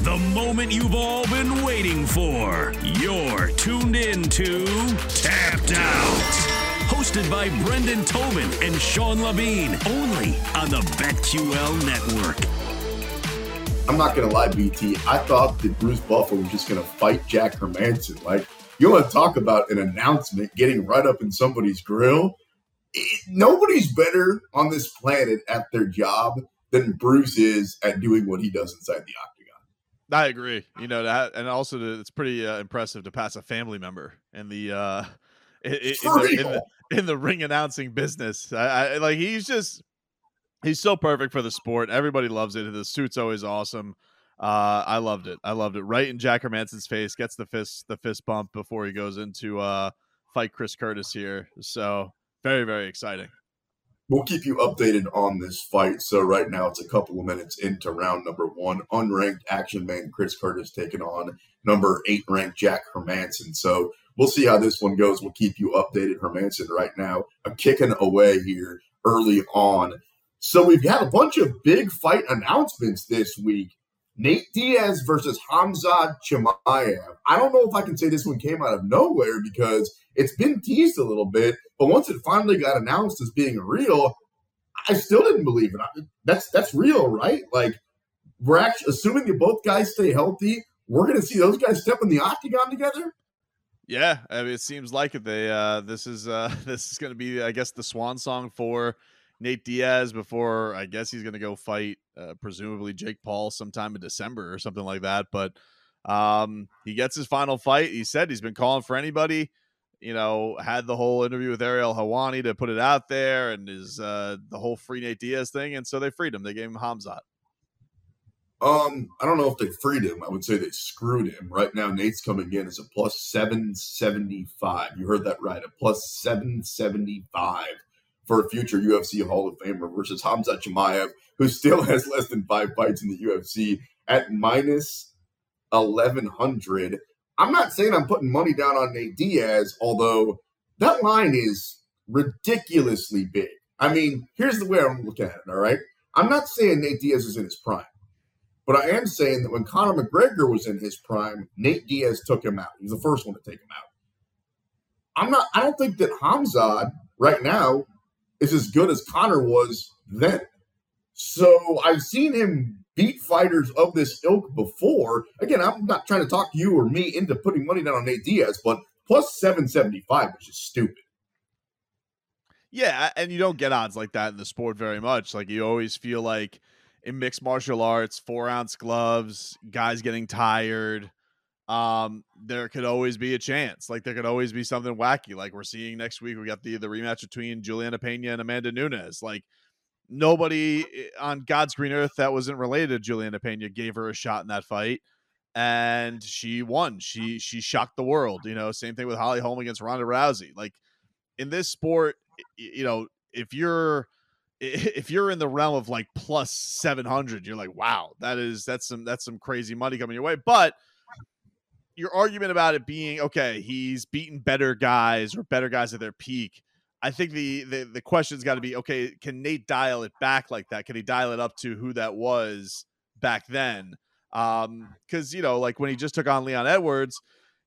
the moment you've all been waiting for. You're tuned in to Tapped Out. Hosted by Brendan Tobin and Sean Levine, only on the BetQL network. I'm not gonna lie, BT. I thought that Bruce Buffer was just gonna fight Jack Hermansson. Like, you want to talk about an announcement getting right up in somebody's grill? It, nobody's better on this planet at their job than Bruce is at doing what he does inside the octagon. I agree. You know that, and also to, it's pretty uh, impressive to pass a family member in the uh, in, in, the, in, the, in the ring announcing business. I, I like he's just he's so perfect for the sport. Everybody loves it. The suit's always awesome. Uh, I loved it. I loved it. Right in Jack Hermansson's face, gets the fist the fist bump before he goes into uh, fight Chris Curtis here. So very very exciting. We'll keep you updated on this fight. So right now it's a couple of minutes into round number one. Unranked action man Chris Curtis taking on number eight ranked Jack Hermansson. So we'll see how this one goes. We'll keep you updated. Hermansson right now a kicking away here early on. So we've had a bunch of big fight announcements this week. Nate Diaz versus Khamzat Chimaev. I don't know if I can say this one came out of nowhere because it's been teased a little bit, but once it finally got announced as being real, I still didn't believe it. That's that's real, right? Like we're actually assuming that both guys stay healthy. We're going to see those guys step in the octagon together. Yeah, I mean, it seems like it. They uh, this is uh, this is going to be, I guess, the swan song for Nate Diaz before I guess he's going to go fight uh, presumably Jake Paul sometime in December or something like that. But um, he gets his final fight. He said he's been calling for anybody. You know, had the whole interview with Ariel Helwani to put it out there, and is uh, the whole free Nate Diaz thing, and so they freed him. They gave him Hamzat. Um, I don't know if they freed him. I would say they screwed him. Right now, Nate's coming in as a plus seven seventy five. You heard that right, a plus seven seventy five for a future UFC Hall of Famer versus Khamzat Chimaev, who still has less than five fights in the UFC at minus 1100. I'm not saying I'm putting money down on Nate Diaz, although that line is ridiculously big. I mean, here's the way I'm looking at it, all right? I'm not saying Nate Diaz is in his prime, but I am saying that when Conor McGregor was in his prime, Nate Diaz took him out. He was the first one to take him out. I'm not, I don't think that Hamza right now is as good as Conor was then. So I've seen him beat fighters of this ilk before. Again, I'm not trying to talk you or me into putting money down on Nate Diaz, but plus 775 which is stupid. Yeah, and you don't get odds like that in the sport very much. Like you always feel like in mixed martial arts, four ounce gloves, guys getting tired. Um, there could always be a chance. Like there could always be something wacky. Like we're seeing next week. We got the the rematch between Julianna Peña and Amanda Nunes. Like nobody eh, on God's green earth that wasn't related to Julianna Peña gave her a shot in that fight. And she won. She she shocked the world. You know, same thing with Holly Holm against Ronda Rousey. Like in this sport, you know, if you're if you're in the realm of like plus 700 you're like wow that is that's some that's some crazy money coming your way but your argument about it being okay he's beaten better guys or better guys at their peak i think the the, the question's got to be okay can nate dial it back like that can he dial it up to who that was back then um because you know like when he just took on leon edwards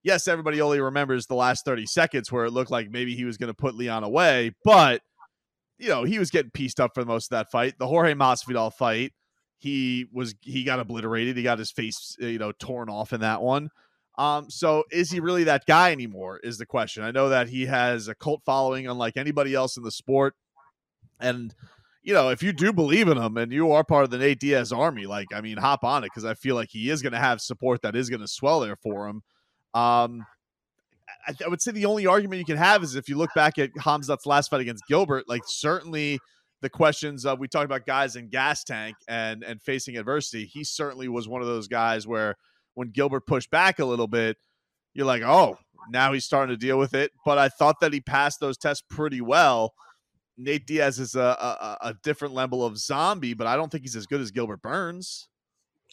yes everybody only remembers the last 30 seconds where it looked like maybe he was going to put leon away but you know, he was getting pieced up for the most of that fight. The Jorge Masvidal fight, he was he got obliterated. He got his face, you know, torn off in that one. Um, so is he really that guy anymore? Is the question. I know that he has a cult following, unlike anybody else in the sport. And you know, if you do believe in him and you are part of the Nate Diaz army, like I mean, hop on it because I feel like he is going to have support that is going to swell there for him. Um, I, I, would say the only argument you can have is if you look back at Hamzat's last fight against Gilbert, like certainly the questions of we talked about guys in gas tank and and facing adversity. He certainly was one of those guys where when Gilbert pushed back a little bit, you're like, oh, now he's starting to deal with it. But I thought that he passed those tests pretty well. Nate Diaz is a, a, a different level of zombie, but I don't think he's as good as Gilbert Burns.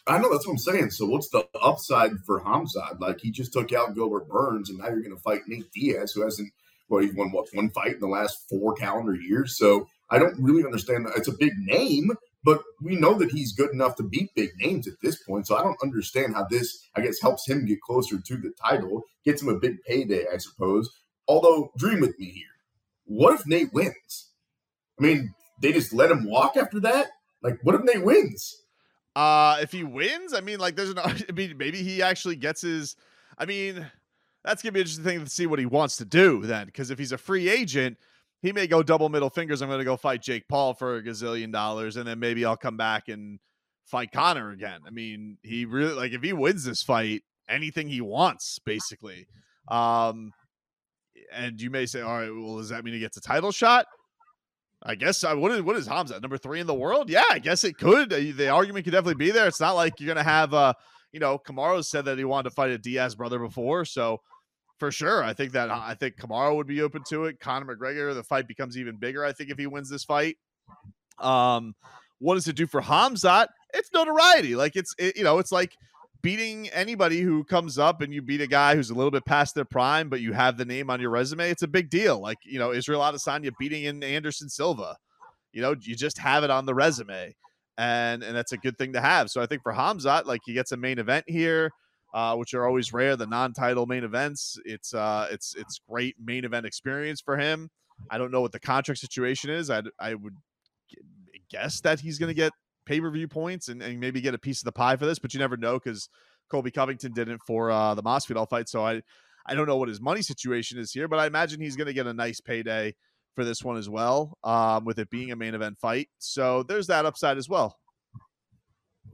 I know that's what I'm saying. So what's the upside for Khamzat? Like he just took out Gilbert Burns, and now you're going to fight Nate Diaz, who hasn't well, he's won what one fight in the last four calendar years. So I don't really understand. It's a big name, but we know that he's good enough to beat big names at this point. So I don't understand how this, I guess, helps him get closer to the title, gets him a big payday, I suppose. Although, dream with me here. What if Nate wins? I mean, they just let him walk after that? Like, what if Nate wins? Uh, if he wins, I mean, like, there's an. I mean, maybe he actually gets his. I mean, that's gonna be an interesting thing to see what he wants to do then, because if he's a free agent, he may go double middle fingers. I'm gonna go fight Jake Paul for a gazillion dollars, and then maybe I'll come back and fight Conor again. I mean, he really like if he wins this fight, anything he wants, basically. Um, and you may say, all right, well, does that mean he gets a title shot? I guess I uh, what is what is Khamzat number three in the world? Yeah, I guess it could. Uh, the argument could definitely be there. It's not like you're gonna have uh, you know, Kamaru said that he wanted to fight a Diaz brother before, so for sure, I think that I think Kamaru would be open to it. Conor McGregor, the fight becomes even bigger. I think if he wins this fight, um, what does it do for Khamzat? It's notoriety. Like it's it, you know, it's like beating anybody who comes up and you beat a guy who's a little bit past their prime, but you have the name on your resume, it's a big deal. Like, you know, Israel Adesanya beating in Anderson Silva. You know, you just have it on the resume. And and that's a good thing to have. So I think for Khamzat, like he gets a main event here, uh, which are always rare, the non-title main events. It's uh it's it's great main event experience for him. I don't know what the contract situation is. I I would guess that he's going to get pay per view points and, and maybe get a piece of the pie for this, but you never know because Colby Covington didn't for uh, the Masvidal fight. So I, I don't know what his money situation is here, but I imagine he's going to get a nice payday for this one as well, um, with it being a main event fight. So there's that upside as well.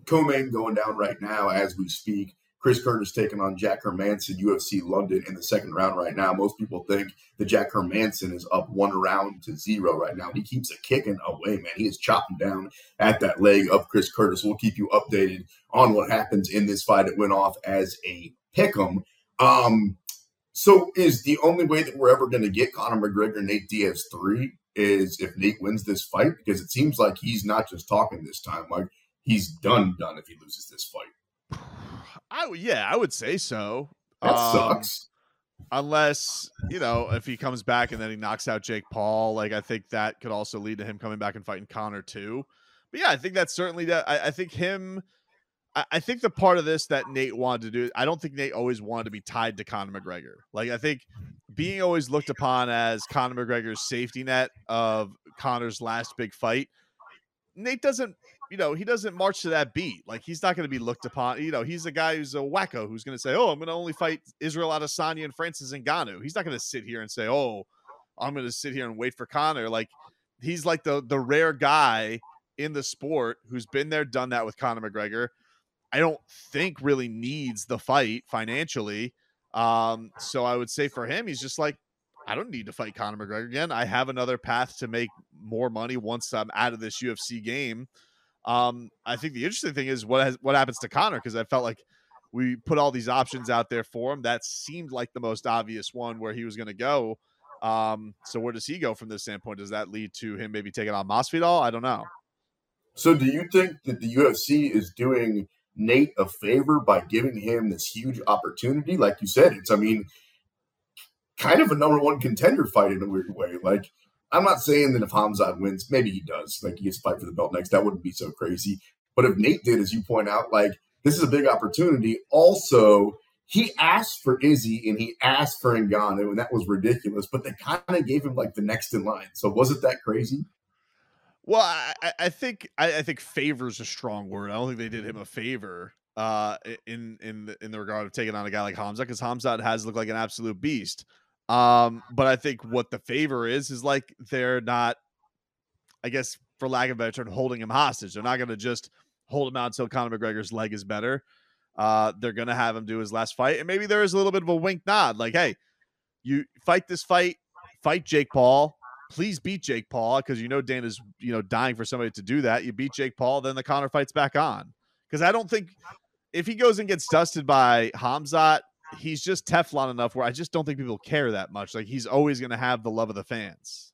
Co-main going down right now as we speak. Chris Curtis taking on Jack Hermansson, UFC London in the second round right now. Most people think that Jack Hermansson is up one round to zero right now. He keeps it kicking away, man. He is chopping down at that leg of Chris Curtis. We'll keep you updated on what happens in this fight. It went off as a pick'em. Um, so is the only way that we're ever going to get Conor McGregor, Nate Diaz three is if Nate wins this fight because it seems like he's not just talking this time. Like he's done done if he loses this fight. I yeah, I would say so. That um, sucks. Unless you know, if he comes back and then he knocks out Jake Paul, like I think that could also lead to him coming back and fighting Conor too. But yeah, I think that's certainly that. I, I think him. I, I think the part of this that Nate wanted to do. I don't think Nate always wanted to be tied to Conor McGregor. Like I think being always looked upon as Conor McGregor's safety net of Conor's last big fight. Nate doesn't you know, he doesn't march to that beat. Like he's not going to be looked upon. You know, he's a guy who's a wacko who's going to say, "Oh, I'm going to only fight Israel Adesanya and Francis Ngannou." He's not going to sit here and say, "Oh, I'm going to sit here and wait for Conor." Like he's like the the rare guy in the sport who's been there, done that with Conor McGregor. I don't think really needs the fight financially. Um, so I would say for him, he's just like, I don't need to fight Conor McGregor again. I have another path to make more money once I'm out of this UFC game. Um, I think the interesting thing is what has, what happens to Conor because I felt like we put all these options out there for him. That seemed like the most obvious one where he was going to go. Um, so where does he go from this standpoint? Does that lead to him maybe taking on Masvidal? I don't know. So do you think that the UFC is doing Nate a favor by giving him this huge opportunity? Like you said, it's I mean, kind of a number one contender fight in a weird way. Like I'm not saying that if Khamzat wins, maybe he does, like he gets fight for the belt next. That wouldn't be so crazy. But if Nate did, as you point out, like this is a big opportunity. Also, he asked for Izzy and he asked for Ngannou, and that was ridiculous. But they kind of gave him like the next in line. So was it that crazy? Well, I, I think I, I, think favor is a strong word. I don't think they did him a favor uh, in in the, in the regard of taking on a guy like Khamzat because Khamzat has looked like an absolute beast. Um, but I think what the favor is is like they're not I guess for lack of a better term, holding him hostage. They're not going to just hold him out until Conor McGregor's leg is better. Uh, they're going to have him do his last fight, and maybe there is a little bit of a wink nod, like, "Hey, you fight this fight, fight Jake Paul. Please beat Jake Paul because you know Dana's you know dying for somebody to do that. You beat Jake Paul, then the Conor fight's back on. Because I don't think if he goes and gets dusted by Hamzat, he's just Teflon enough where I just don't think people care that much. Like he's always going to have the love of the fans.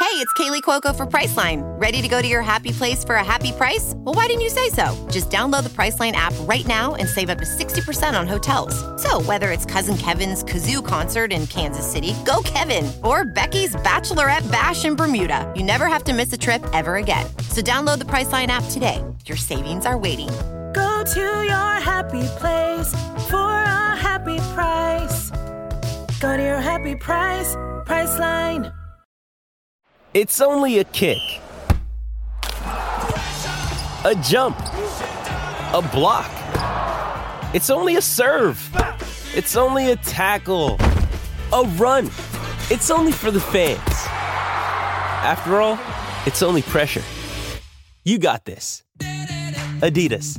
Hey, it's Kaley Cuoco for Priceline. Ready to go to your happy place for a happy price? Well, why didn't you say so? Just download the Priceline app right now and save up to 60% on hotels. So, whether it's Cousin Kevin's Kazoo concert in Kansas City, go Kevin, or Becky's Bachelorette Bash in Bermuda, you never have to miss a trip ever again. So, download the Priceline app today. Your savings are waiting. Go to your happy place for a happy price. Go to your happy price, Priceline. It's only a kick, a jump, a block. It's only a serve. It's only a tackle, a run. It's only for the fans. After all, it's only pressure. You got this. Adidas.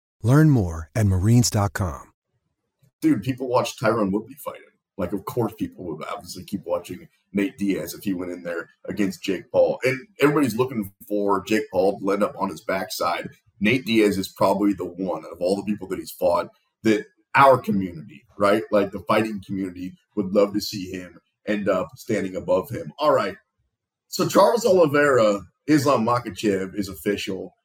Learn more at marines.com. Dude, people watch Tyron Woodley fighting. Like, of course, people would obviously keep watching Nate Diaz if he went in there against Jake Paul. And everybody's looking for Jake Paul to end up on his backside. Nate Diaz is probably the one of all the people that he's fought that our community, right? Like the fighting community would love to see him end up standing above him. All right. So Charles Oliveira, Islam Makhachev is official.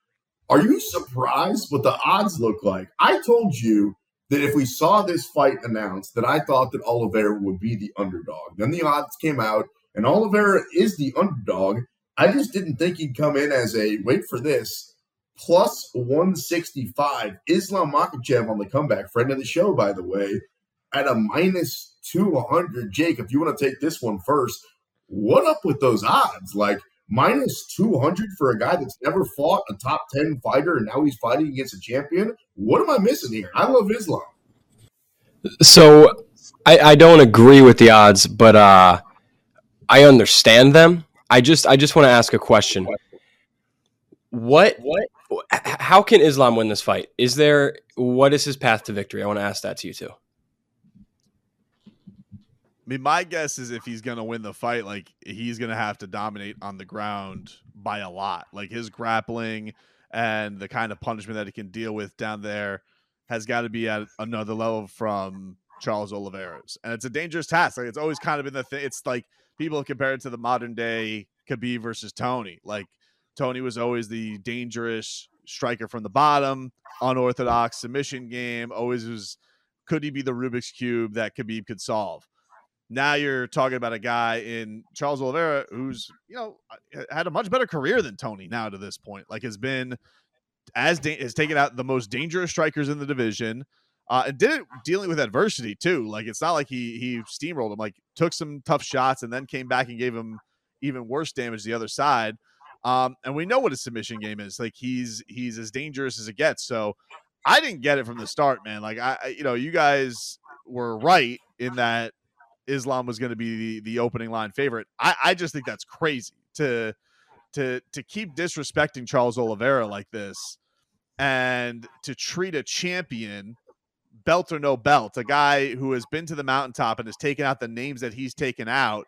Are you surprised what the odds look like? I told you that if we saw this fight announced, that I thought that Oliveira would be the underdog. Then the odds came out, and Oliveira is the underdog. I just didn't think he'd come in as a wait for this plus 165. Islam Makhachev on the comeback, friend of the show, by the way, at a minus 200. Jake, if you want to take this one first, what up with those odds? Like minus 200 for a guy that's never fought a top 10 fighter and now he's fighting against a champion. What am I missing here? I love Islam. So I, I don't agree with the odds, but uh, I understand them. I just I just want to ask a question. What what how can Islam win this fight? Is there what is his path to victory? I want to ask that to you too. I mean, my guess is if he's going to win the fight, like he's going to have to dominate on the ground by a lot. Like his grappling and the kind of punishment that he can deal with down there has got to be at another level from Charles Oliveira's. And it's a dangerous task. Like it's always kind of been the thing. It's like people compare it to the modern day Khabib versus Tony. Like Tony was always the dangerous striker from the bottom, unorthodox submission game. Always was. Could he be the Rubik's cube that Khabib could solve? Now you're talking about a guy in Charles Oliveira who's you know had a much better career than Tony now to this point. Like has been as da- has taken out the most dangerous strikers in the division. Uh, and did it dealing with adversity too. Like it's not like he he steamrolled him. Like took some tough shots and then came back and gave him even worse damage the other side. Um, and we know what his submission game is. Like he's he's as dangerous as it gets. So I didn't get it from the start, man. Like I, you know, you guys were right in that Islam was going to be the, the opening line favorite. I, I just think that's crazy to to to keep disrespecting Charles Oliveira like this and to treat a champion belt or no belt, a guy who has been to the mountaintop and has taken out the names that he's taken out,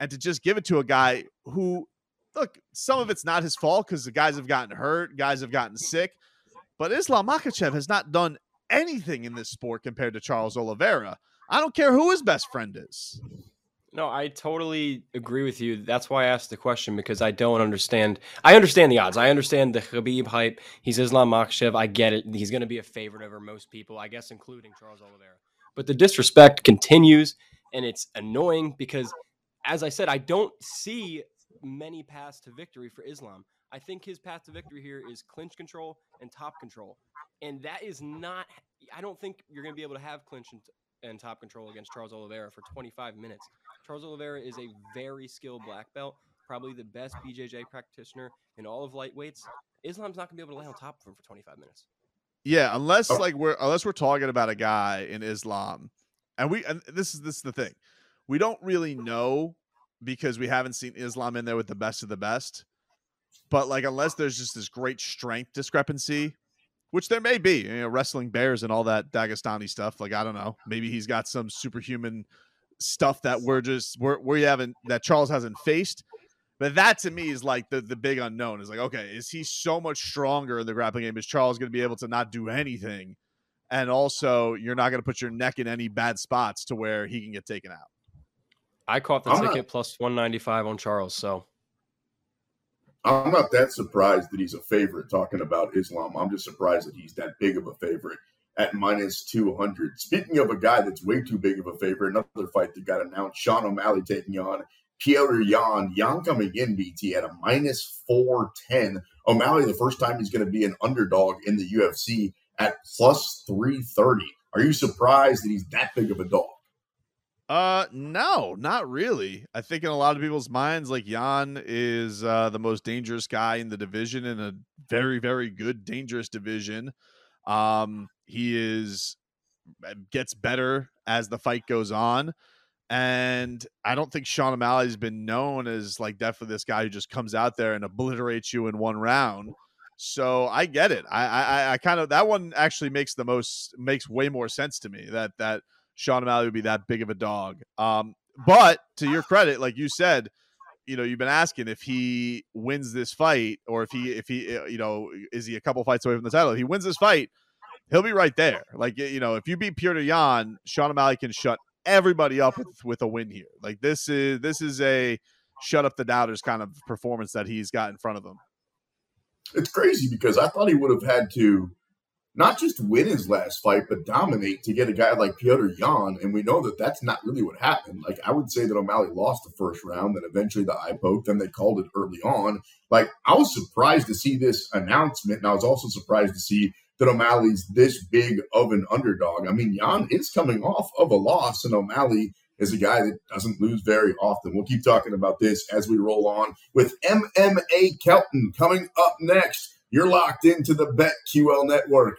and to just give it to a guy who look, some of it's not his fault because the guys have gotten hurt, guys have gotten sick, but Islam Makhachev has not done anything in this sport compared to Charles Oliveira. I don't care who his best friend is. No, I totally agree with you. That's why I asked the question because I don't understand. I understand the odds. I understand the Khabib hype. He's Islam Makhachev. I get it. He's going to be a favorite over most people, I guess, including Charles Oliveira. But the disrespect continues, and it's annoying because as I said, I don't see many paths to victory for Islam. I think his path to victory here is clinch control and top control. And that is not, I don't think you're going to be able to have clinch and, and top control against Charles Oliveira for 25 minutes. Charles Oliveira is a very skilled black belt, probably the best BJJ practitioner in all of lightweights. Islam's not going to be able to lay on top of him for 25 minutes. Yeah, unless oh. like we're unless we're talking about a guy in Islam, and we and this is this is the thing, we don't really know because we haven't seen Islam in there with the best of the best. But like, unless there's just this great strength discrepancy, which there may be, you know, wrestling bears and all that Dagestani stuff. Like, I don't know, maybe he's got some superhuman stuff that we're just we're we haven't that Charles hasn't faced. But that to me is like the the big unknown. Is like, okay, is he so much stronger in the grappling game? Is Charles going to be able to not do anything? And also, you're not going to put your neck in any bad spots to where he can get taken out. I caught the I'm ticket not, plus 195 on Charles, so I'm not that surprised that he's a favorite talking about Islam. I'm just surprised that he's that big of a favorite at minus 200. Speaking of a guy that's way too big of a favorite, another fight that got announced Sean O'Malley taking on Petr Yan. Yan coming in, BT, at a minus 410. O'Malley, the first time he's going to be an underdog in the UFC at plus 330. Are you surprised that he's that big of a dog? Uh, no, not really. I think in a lot of people's minds, like Yan is uh, the most dangerous guy in the division in a very, very good, dangerous division. Um, he is uh, gets better as the fight goes on. And I don't think Sean O'Malley has been known as like definitely this guy who just comes out there and obliterates you in one round. So I get it. I I, I kind of that one actually makes the most makes way more sense to me that that Sean O'Malley would be that big of a dog. Um, but to your credit, like you said, you know, you've been asking if he wins this fight or if he, if he, uh, you know, is he a couple fights away from the title? If he wins this fight, he'll be right there. Like, you know, if you beat Petr Yan, Sean O'Malley can shut everybody up with, with a win here. Like this is, this is a shut up the doubters kind of performance that he's got in front of him. It's crazy because I thought he would have had to not just win his last fight, but dominate to get a guy like Piotr Yan. And we know that that's not really what happened. Like, I would say that O'Malley lost the first round, then eventually the eye poke, then they called it early on. Like, I was surprised to see this announcement. And I was also surprised to see that O'Malley's this big of an underdog. I mean, Yan is coming off of a loss, and O'Malley is a guy that doesn't lose very often. We'll keep talking about this as we roll on with MMA Kelton coming up next. You're locked into the BetQL network.